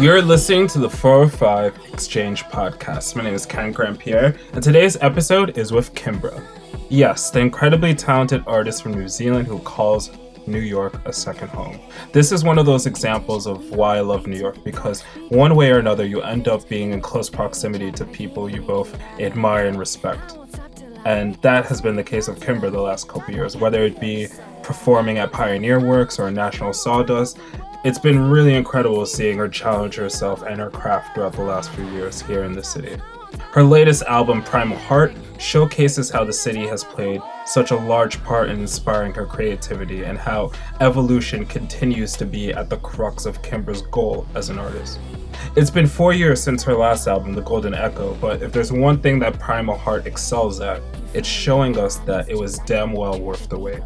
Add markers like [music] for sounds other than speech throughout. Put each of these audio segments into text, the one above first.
You're listening to the 405 Exchange podcast. My name is Ken Grand-Pierre, and today's episode is with Kimbra. Yes, the incredibly talented artist from New Zealand who calls New York a second home. This is one of those examples of why I love New York because one way or another you end up being in close proximity to people you both admire and respect. And that has been the case of Kimbra the last couple years, whether it be performing at Pioneer Works or National Sawdust. It's been really incredible seeing her challenge herself and her craft throughout the last few years here in the city. Her latest album, Primal Heart, showcases how the city has played such a large part in inspiring her creativity and how evolution continues to be at the crux of Kimbra's goal as an artist. It's been four years since her last album, The Golden Echo, but if there's one thing that Primal Heart excels at, it's showing us that it was damn well worth the wait.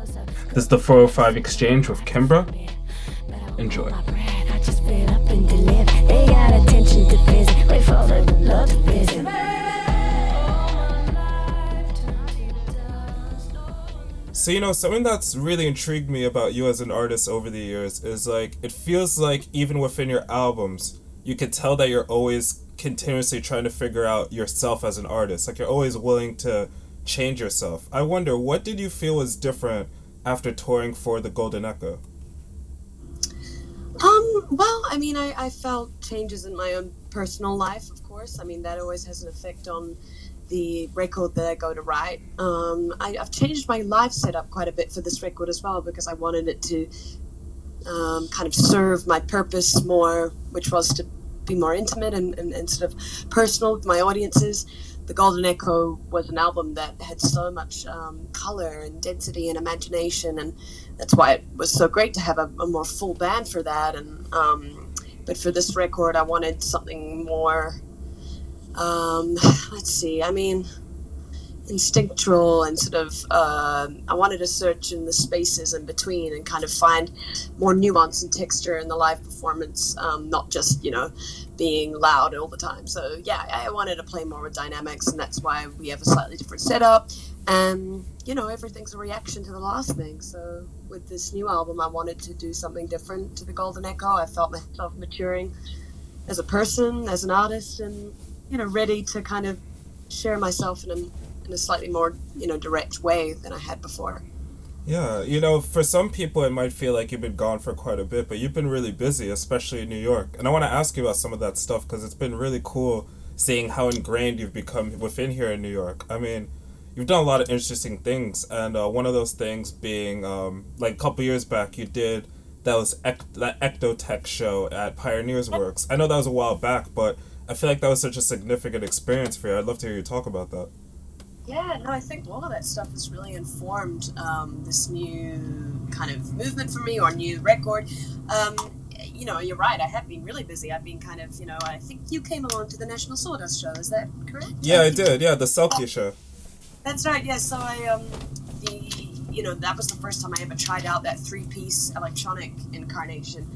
This is the 405 Exchange with Kimbra. Enjoy. So you know something that's really intrigued me about you as an artist over the years is like it feels like even within your albums you can tell that you're always continuously trying to figure out yourself as an artist like you're always willing to change yourself. I wonder what did you feel was different after touring for the Golden Echo? Um, well, I mean, I, I felt changes in my own personal life, of course. I mean, that always has an effect on the record that I go to write. Um, I, have changed my life setup quite a bit for this record as well because I wanted it to um, kind of serve my purpose more, which was to be more intimate and, and, and sort of personal with my audiences. The Golden Echo was an album that had so much um, color and density and imagination, and that's why it was so great to have a, a more full band for that. And um, but for this record, I wanted something more um, [sighs] let's see. I mean, instinctual and sort of. Uh, I wanted to search in the spaces in between and kind of find more nuance and texture in the live performance, um, not just you know being loud all the time. So yeah, I wanted to play more with dynamics, and that's why we have a slightly different setup. And you know, everything's a reaction to the last thing. So with this new album, I wanted to do something different to the Golden Echo. I felt myself maturing as a person, as an artist, and you know, ready to kind of share myself in a, in a slightly more, you know, direct way than I had before. Yeah, you know, for some people it might feel like you've been gone for quite a bit, but you've been really busy, especially in New York. And I want to ask you about some of that stuff because it's been really cool seeing how ingrained you've become within here in New York. I mean, you've done a lot of interesting things, and uh, one of those things being um, like a couple years back, you did that was ec- that Ectotech show at Pioneers Works. I know that was a while back, but I feel like that was such a significant experience for you. I'd love to hear you talk about that. Yeah, no, I think all of that stuff has really informed um, this new kind of movement for me or new record. Um, you know, you're right. I have been really busy. I've been kind of, you know, I think you came along to the National Sawdust show. Is that correct? Yeah, I did. Yeah, the Selkie oh, show. That's right. Yeah. So I, um, the, you know, that was the first time I ever tried out that three-piece electronic incarnation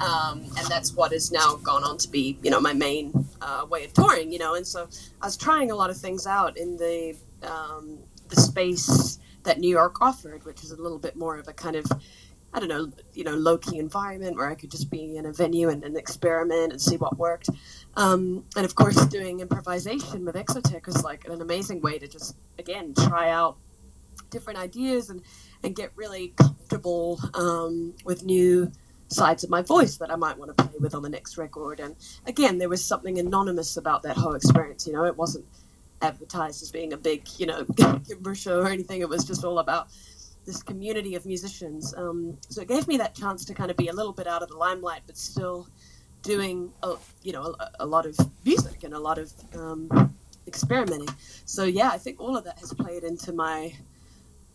um, and that's what has now gone on to be, you know, my main uh, way of touring. You know, and so I was trying a lot of things out in the um, the space that New York offered, which is a little bit more of a kind of I don't know, you know, low key environment where I could just be in a venue and, and experiment and see what worked. Um, and of course, doing improvisation with Ectotech was like an amazing way to just, again, try out different ideas and, and get really comfortable um, with new sides of my voice that I might want to play with on the next record. And again, there was something anonymous about that whole experience. You know, it wasn't advertised as being a big, you know, [laughs] show or anything. It was just all about this community of musicians. Um, so it gave me that chance to kind of be a little bit out of the limelight, but still doing, a, you know, a, a lot of music and a lot of um, experimenting. So yeah, I think all of that has played into my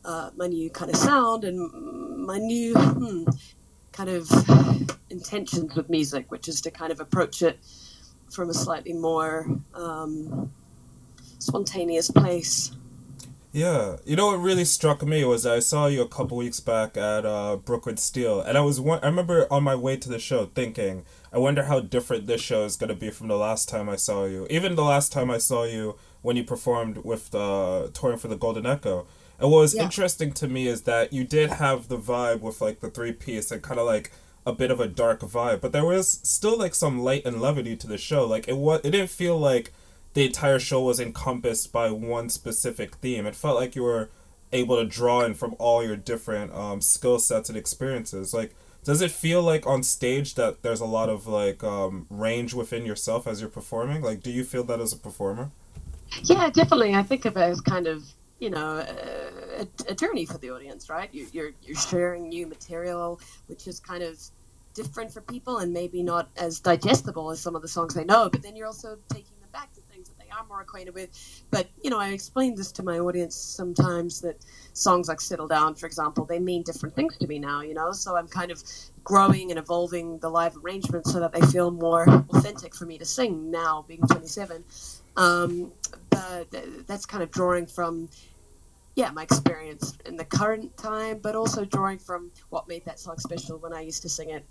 uh, my new kind of sound and my new hmm, kind of intentions with music, which is to kind of approach it from a slightly more um, spontaneous place. Yeah, you know what really struck me was I saw you a couple weeks back at uh, Brooklyn Steel, and I was one. I remember on my way to the show thinking, I wonder how different this show is gonna be from the last time I saw you. Even the last time I saw you when you performed with the uh, touring for the Golden Echo, And what was Yeah. interesting to me is that you did have the vibe with like the three piece and kind of like a bit of a dark vibe, but there was still like some light and levity to the show. Like it was, it didn't feel like the entire show was encompassed by one specific theme. It felt like you were able to draw in from all your different um, skill sets and experiences. Like, does it feel like on stage that there's a lot of like um, range within yourself as you're performing? Like, do you feel that as a performer? Yeah, definitely. I think of it as kind of you know a, a, journey for the audience, right? You, you're you're sharing new material, which is kind of different for people and maybe not as digestible as some of the songs they know. But then you're also taking back to things that they are more acquainted with. But you know, I explain this to my audience sometimes that songs like "Settle Down," for example, they mean different things to me now. You know, so I'm kind of growing and evolving the live arrangements so that they feel more authentic for me to sing now, being 27. Um, but that's kind of drawing from yeah my experience in the current time but also drawing from what made that song special when i used to sing it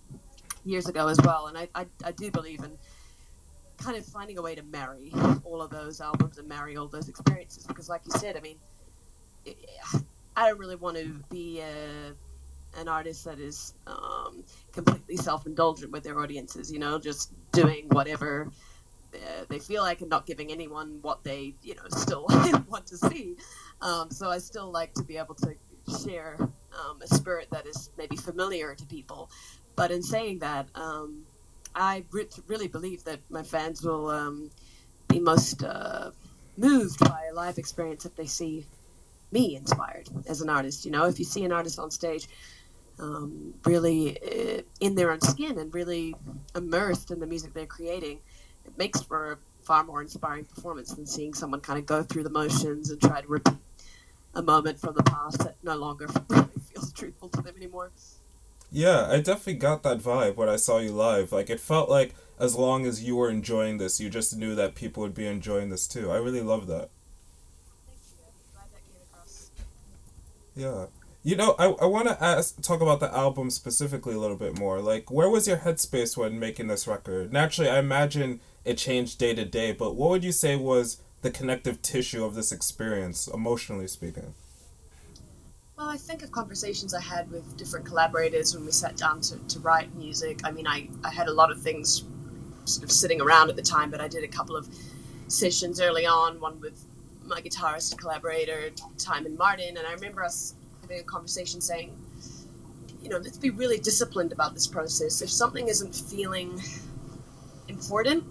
years ago as well and i, I, I do believe in kind of finding a way to marry all of those albums and marry all those experiences because like you said i mean i don't really want to be a, an artist that is um, completely self-indulgent with their audiences you know just doing whatever uh, they feel like and not giving anyone what they you know still [laughs] want to see. Um, so i still like to be able to share um, a spirit that is maybe familiar to people. But in saying that um, i re- really believe that my fans will um, be most uh, moved by a live experience if they see me inspired as an artist you know if you see an artist on stage um, really uh, in their own skin and really immersed in the music they're creating it makes for a far more inspiring performance than seeing someone kind of go through the motions and try to repeat a moment from the past that no longer [laughs] really feels truthful to them anymore. Yeah, I definitely got that vibe when I saw you live. Like, it felt like as long as you were enjoying this, you just knew that people would be enjoying this too. I really love that. Yeah. You know, I, I want to ask talk about the album specifically a little bit more. Like, where was your headspace when making this record? Naturally, I imagine it changed day to day, but what would you say was the connective tissue of this experience, emotionally speaking? I think of conversations I had with different collaborators when we sat down to, to write music. I mean, I, I had a lot of things sort of sitting around at the time, but I did a couple of sessions early on, one with my guitarist collaborator, Timon Martin, and I remember us having a conversation saying, you know, let's be really disciplined about this process. If something isn't feeling important,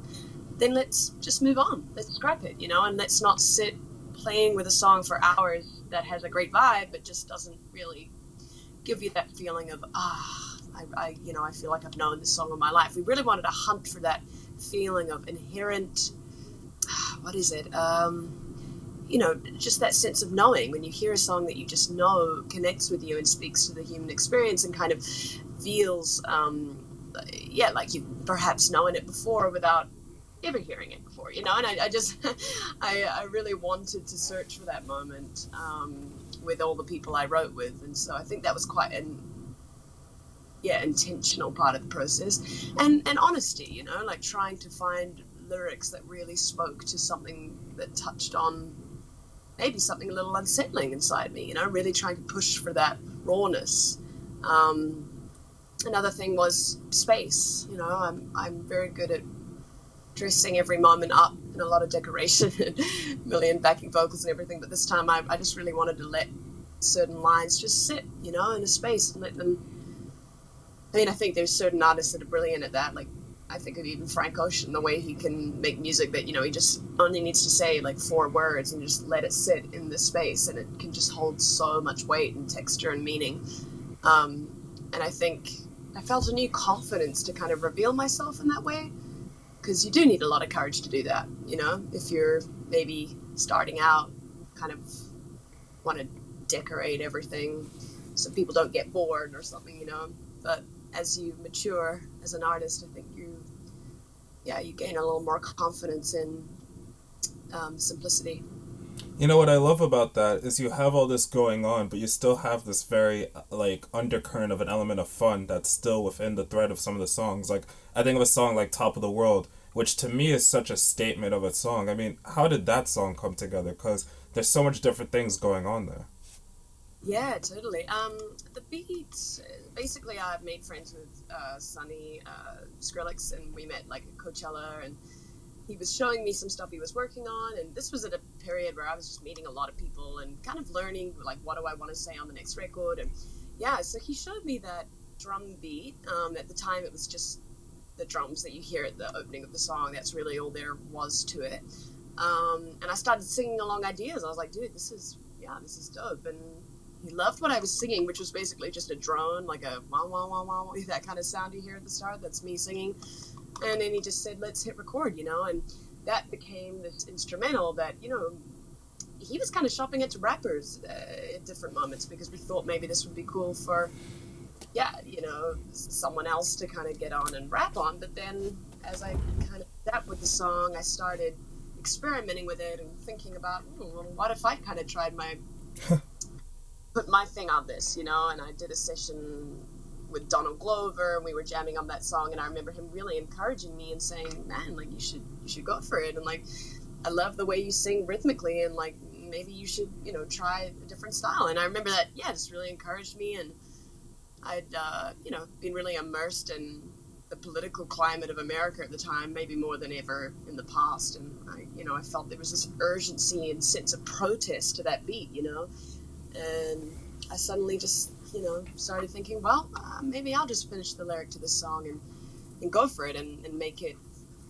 then let's just move on. Let's scrap it, you know, and let's not sit playing with a song for hours that has a great vibe but just doesn't really give you that feeling of ah I, I you know I feel like I've known this song all my life. We really wanted to hunt for that feeling of inherent [sighs] what is it? Um, you know, just that sense of knowing when you hear a song that you just know connects with you and speaks to the human experience and kind of feels, um, yeah, like you've perhaps known it before without ever hearing it before, you know. And I, I just, [laughs] I, I really wanted to search for that moment um, with all the people I wrote with, and so I think that was quite an yeah intentional part of the process and and honesty you know like trying to find lyrics that really spoke to something that touched on maybe something a little unsettling inside me you know really trying to push for that rawness um, another thing was space you know i'm i'm very good at dressing every moment up in a lot of decoration [laughs] and million backing vocals and everything but this time I, I just really wanted to let certain lines just sit you know in a space and let them I mean, I think there's certain artists that are brilliant at that. Like, I think of even Frank Ocean, the way he can make music that, you know, he just only needs to say like four words and just let it sit in the space and it can just hold so much weight and texture and meaning. Um, and I think I felt a new confidence to kind of reveal myself in that way because you do need a lot of courage to do that, you know, if you're maybe starting out, kind of want to decorate everything so people don't get bored or something, you know. But as you mature as an artist, I think you, yeah, you gain a little more confidence in um, simplicity. You know what I love about that is you have all this going on, but you still have this very like undercurrent of an element of fun that's still within the thread of some of the songs. Like I think of a song like "Top of the World," which to me is such a statement of a song. I mean, how did that song come together? Because there's so much different things going on there. Yeah, totally. Um, the beat, basically, I've made friends with uh, Sonny uh, Skrillex, and we met like at Coachella, and he was showing me some stuff he was working on. And this was at a period where I was just meeting a lot of people and kind of learning, like, what do I want to say on the next record? And yeah, so he showed me that drum beat. Um, at the time, it was just the drums that you hear at the opening of the song. That's really all there was to it. Um, and I started singing along ideas. I was like, dude, this is yeah, this is dope. And he loved what I was singing, which was basically just a drone, like a wah wah wah wah. [laughs] that kind of sound you hear at the start. That's me singing. And then he just said, let's hit record, you know, and that became this instrumental that you know he was kind of shopping it to rappers uh, at different moments because we thought maybe this would be cool for yeah you know someone else to kind of get on and rap on. But then as i kind of sat with the song i started experimenting with it and thinking about well, what if i kind of tried my [laughs] put my thing on this you know and i did a session with Donald Glover, and we were jamming on that song. And I remember him really encouraging me and saying, "Man, like you should you should go for it." And like, I love the way you sing rhythmically, and like maybe you should you know try a different style. And I remember that yeah, just really encouraged me, and I'd uh, you know been really immersed in the political climate of America at the time, maybe more than ever in the past. And I you know I felt there was this urgency and sense of protest to that beat, you know, and I suddenly just you know, started thinking, well, uh, maybe I'll just finish the lyric to this song and, and go for it and, and make it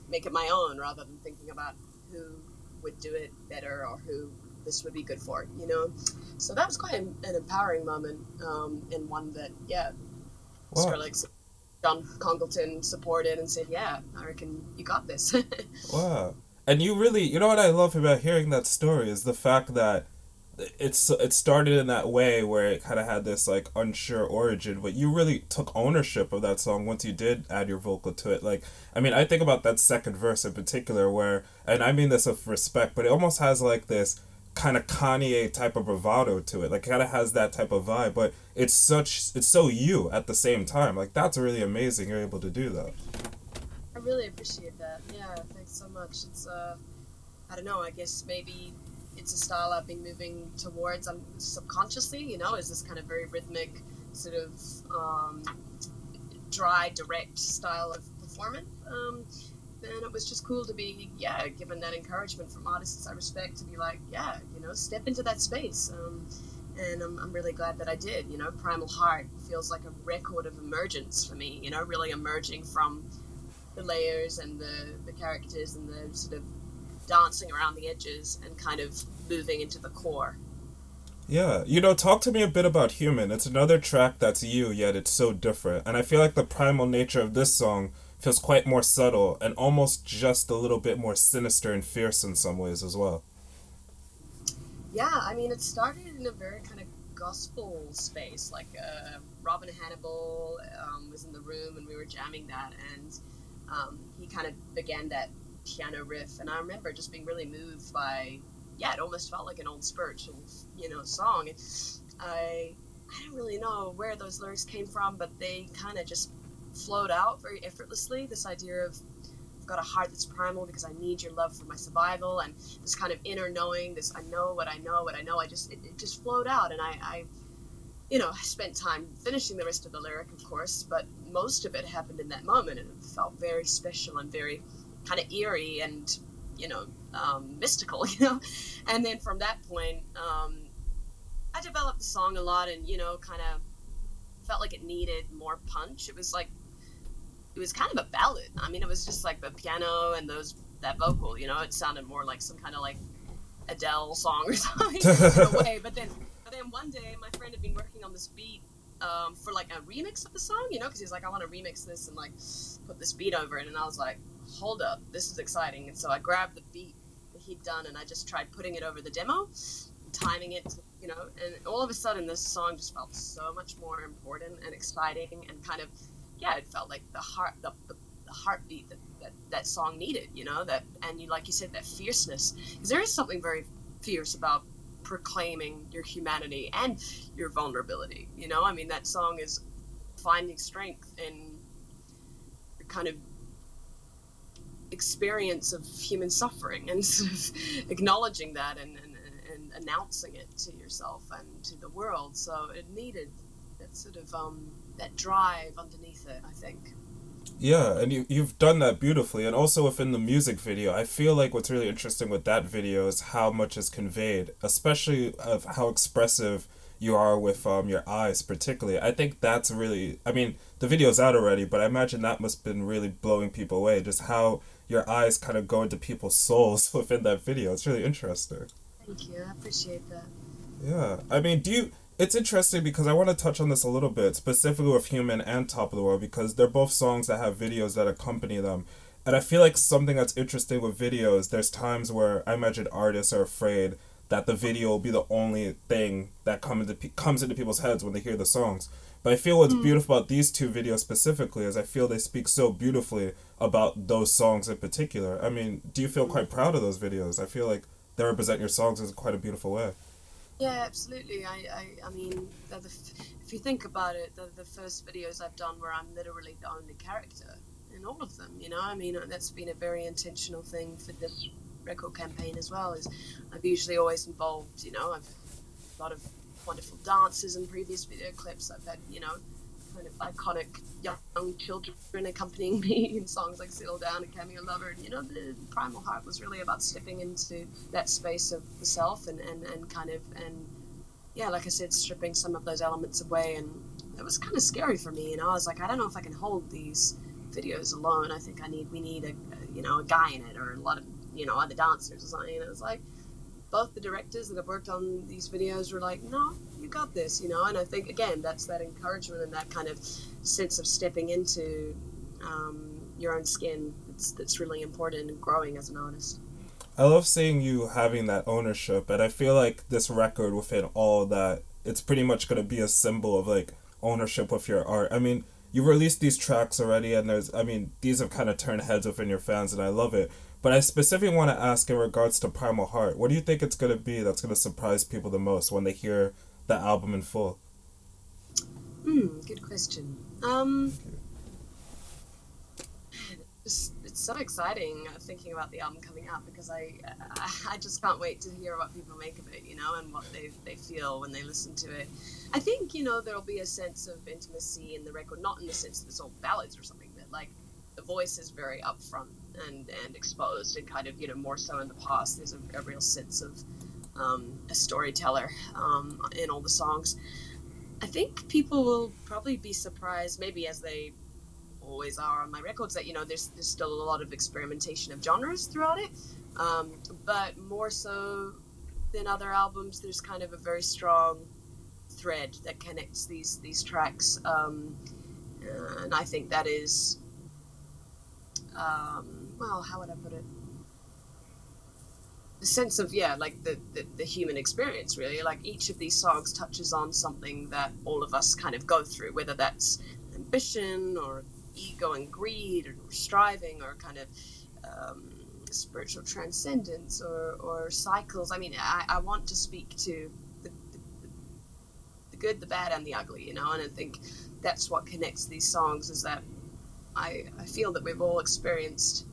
make it my own rather than thinking about who would do it better or who this would be good for, you know. So that was quite an, an empowering moment um, and one that, yeah, wow. Skrillex, John Congleton supported and said, yeah, I reckon you got this. [laughs] wow. And you really, you know what I love about hearing that story is the fact that it's it started in that way where it kind of had this like unsure origin but you really took ownership of that song once you did add your vocal to it. Like i mean i think about that second verse in particular where and i mean this with respect but it almost has like this kind of kanye type of bravado to it. Like kind of has that type of vibe but it's such it's so you at the same time. Like that's really amazing you're able to do that. I really appreciate that. Yeah thanks so much. It's uh i don't know i guess maybe it's a style I've been moving towards um, subconsciously, you know, is this kind of very rhythmic, sort of um, dry, direct style of performance. Um, and it was just cool to be, yeah, given that encouragement from artists I respect to be like, yeah, you know, step into that space. Um, and I'm, I'm really glad that I did. You know, Primal Heart feels like a record of emergence for me, you know, really emerging from the layers and the, the characters and the sort of dancing around the edges and kind of moving into the core. Yeah, you know, talk to me a bit about Human. It's another track that's you, yet it's so different. And I feel like the primal nature of this song feels quite more subtle and almost just a little bit more sinister and fierce in some ways as well. Yeah, I mean, it started in a very kind of gospel space. Like, uh, Robin Hannibal um, was in the room and we were jamming that, and um, he kind of began that piano riff, and I remember just being really moved by, yeah, it almost felt like an old spiritual, you know, song. I, I don't really know where those lyrics came from, but they kind of just flowed out very effortlessly. This idea of I've got a heart that's primal because I need your love for my survival, and this kind of inner knowing, this I know what I know, what I know. I just it, it just flowed out, and I, I you know, I spent time finishing the rest of the lyric, of course, but most of it happened in that moment, and it felt very special and very kind of eerie and you know um, [laughs] mystical you know? And then from that point um, i developed the song a lot and you know kind of felt like it needed more punch. It was like it was kind of a ballad. I mean it was just like the piano and those that vocal you know? It sounded more like some kind of like adele song or [laughs] something in a [laughs] way. But then but then one day my friend had been working on this beat um, for like a remix of the song you know? Because he's like i want to remix this and like put this beat over it. And i was like hold up, this is exciting. And so I grabbed the beat that he'd done and I just tried putting it over the demo, timing it, you know, and all of a sudden this song just felt so much more important and exciting and kind of, yeah, it felt like the heart, the, the, the heartbeat that, that that song needed, you know, that, and you, like you said, that fierceness. Because there is something very fierce about proclaiming your humanity and your vulnerability, you know? I mean, that song is finding strength in kind of experience of human suffering and [laughs] sort of acknowledging that and, and, and announcing it to yourself and to the world. So it needed that sort of um, that drive underneath it. I think. Yeah, and you you've done that beautifully, and also within the music video, I feel like what's really interesting with that video is how much is conveyed, especially of how expressive you are with um your eyes, particularly. I think that's really. I mean, the video's out already, but I imagine that must have been really blowing people away. Just how your eyes kind of go into people's [laughs] souls [laughs] within that video. It's really interesting. Thank you. I appreciate that. Yeah, I mean, do you? It's interesting because I want to touch on this a little bit, specifically with Human and Top of the World, because they're both songs that have videos that accompany them. And I feel like something that's interesting with videos, there's times where I imagine artists are afraid that the video will be the only thing that come into, comes into people's heads when they hear the songs. But I feel what's mm. beautiful about these two videos specifically is I feel they speak so beautifully about those songs in particular. I mean, do you feel quite proud of those videos? I feel like they represent your songs in quite a beautiful way. Yeah, absolutely. I, I, I mean, the, if you think about it, the, the first videos I've done where I'm literally the only character in all of them. You know, I mean, that's been a very intentional thing for this record campaign as well. Is I've usually always involved. You know, I've a lot of wonderful dances in previous video clips. I've had, you know, kind of iconic young children accompanying [laughs] me in songs like Settle Down and Cameo Lover. And, you know, the Primal Heart was really about stepping into that space of the self and, and, and kind of, and yeah, like I said, stripping some of those elements away. And it was kind of scary for me, you know, I was like, I don't know if I can hold these videos alone. I think I need, we need a, a you know, a guy in it or a lot of, you know, other dancers or something. And it was like, both the directors that have worked on these videos were like, no, you got this, you know. And I think again, that's that encouragement and that kind of sense of stepping into um, your own skin. That's that's really important and growing as an artist. I love seeing you having that ownership, and I feel like this record within all that, it's pretty much gonna be a symbol of like ownership with your art. I mean, you released these tracks already, and there's, I mean, these have kind of turned heads within your fans, and I love it. But I specifically want to ask in regards to Primal Heart, what do you think it's going to be that's going to surprise people the most when they hear the album in full? Hmm, good question. Um, it's, so exciting uh, thinking about the album coming out because I, I just can't wait to hear what people make of it, you know, and what they, they feel when they listen to it. I think, you know, there'll be a sense of intimacy in the record, not in the sense that it's all ballads or something, but like the voice is very upfront and and exposed and kind of you know more so in the past there's a, a real sense of um, a storyteller um, in all the songs. I think people will probably be surprised maybe as they always are on my records that you know there's there's still a lot of experimentation of genres throughout it. Um, but more so than other albums there's kind of a very strong thread that connects these these tracks um, and i think that is um, well, how would I put it? The sense of yeah, like the, the, the human experience really. Like each of these songs touches on something that all of us kind of go through, whether that's ambition or ego and greed or striving or kind of um, spiritual transcendence or, or cycles. I mean, I, I want to speak to the, the, the good, the bad, and the ugly, you know, and I think that's what connects these songs is that I, I feel that we've all experienced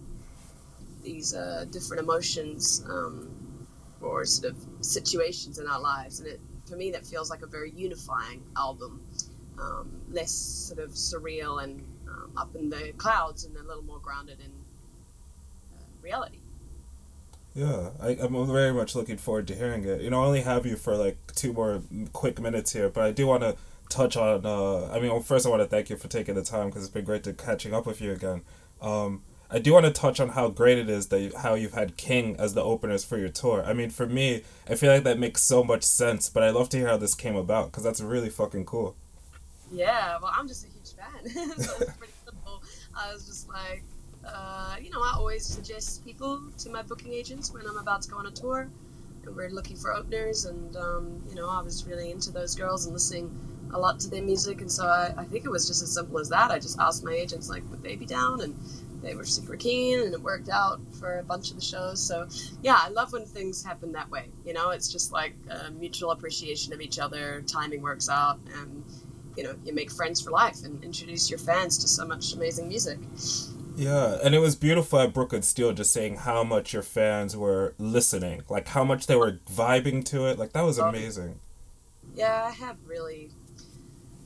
these uh, different emotions um, or sort of situations in our lives, and it for me that feels like a very unifying album, um, less sort of surreal and um, up in the clouds, and a little more grounded in uh, reality. Yeah, I, I'm very much looking forward to hearing it. You know, I only have you for like two more quick minutes here, but I do want to touch on. Uh, I mean, well, first I want to thank you for taking the time because it's been great to catching up with you again. Um, I do want to touch on how great it is that you, how you've had King as the openers for your tour. I mean, for me, I feel like that makes so much sense. But I love to hear how this came about because that's really fucking cool. Yeah, well, I'm just a huge fan, [laughs] so it's pretty simple. I was just like, uh, you know, I always suggest people to my booking agents when I'm about to go on a tour, and we're looking for openers. And um, you know, I was really into those girls and listening a lot to their music, and so I, I think it was just as simple as that. I just asked my agents like, would they be down, and they were super keen, and it worked out for a bunch of the shows. So yeah, I love when things happen that way. You know, it's just like a mutual appreciation of each other. Timing works out, and you know, you make friends for life and introduce your fans to so much amazing music. Yeah, and it was beautiful at Brooklyn Steel just saying how much your fans were listening, like how much they were vibing to it. Like that was Oh. amazing. Yeah, I have really,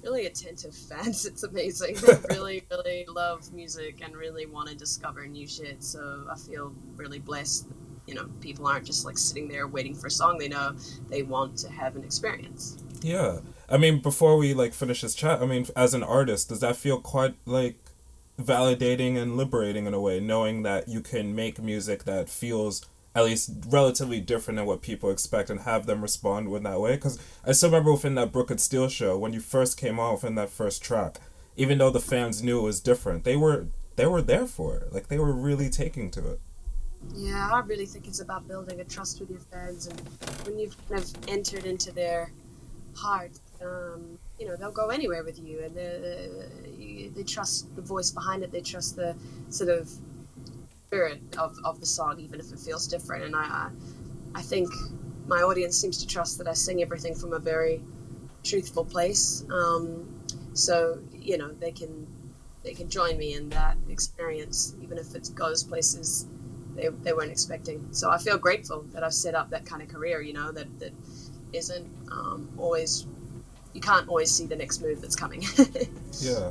really attentive [laughs] fans. It's amazing. They really, [laughs] really love music and really want to discover new shit. So I feel really blessed. that, You know, people aren't just like sitting there waiting for a song. They know they want to have an experience. Yeah. I mean, before we like finish this chat, I mean, as an artist, does that feel quite like validating and liberating in a way, knowing that you can make music that feels at least relatively different than what people expect and have them respond in that way? Because I still remember within that Brooklyn Steel show when you first came on within that first track, even though the fans knew it was different, they were they were there for it. Like they were really taking to it. Yeah, I really think it's about building a trust with your fans, and when you've kind of entered into their heart, um, you know they'll go anywhere with you, and you- they trust the voice behind it. They trust the sort of spirit of, of the song, even if it feels different. And I, I, think my audience seems to trust that I sing everything from a very truthful place. Um, so you know they can they can join me in that experience, even if it goes places they, they weren't expecting. So I feel grateful that I've set up that kind of career, you know, that, that isn't um, always, you can't always see the next move that's coming. [laughs] Yeah.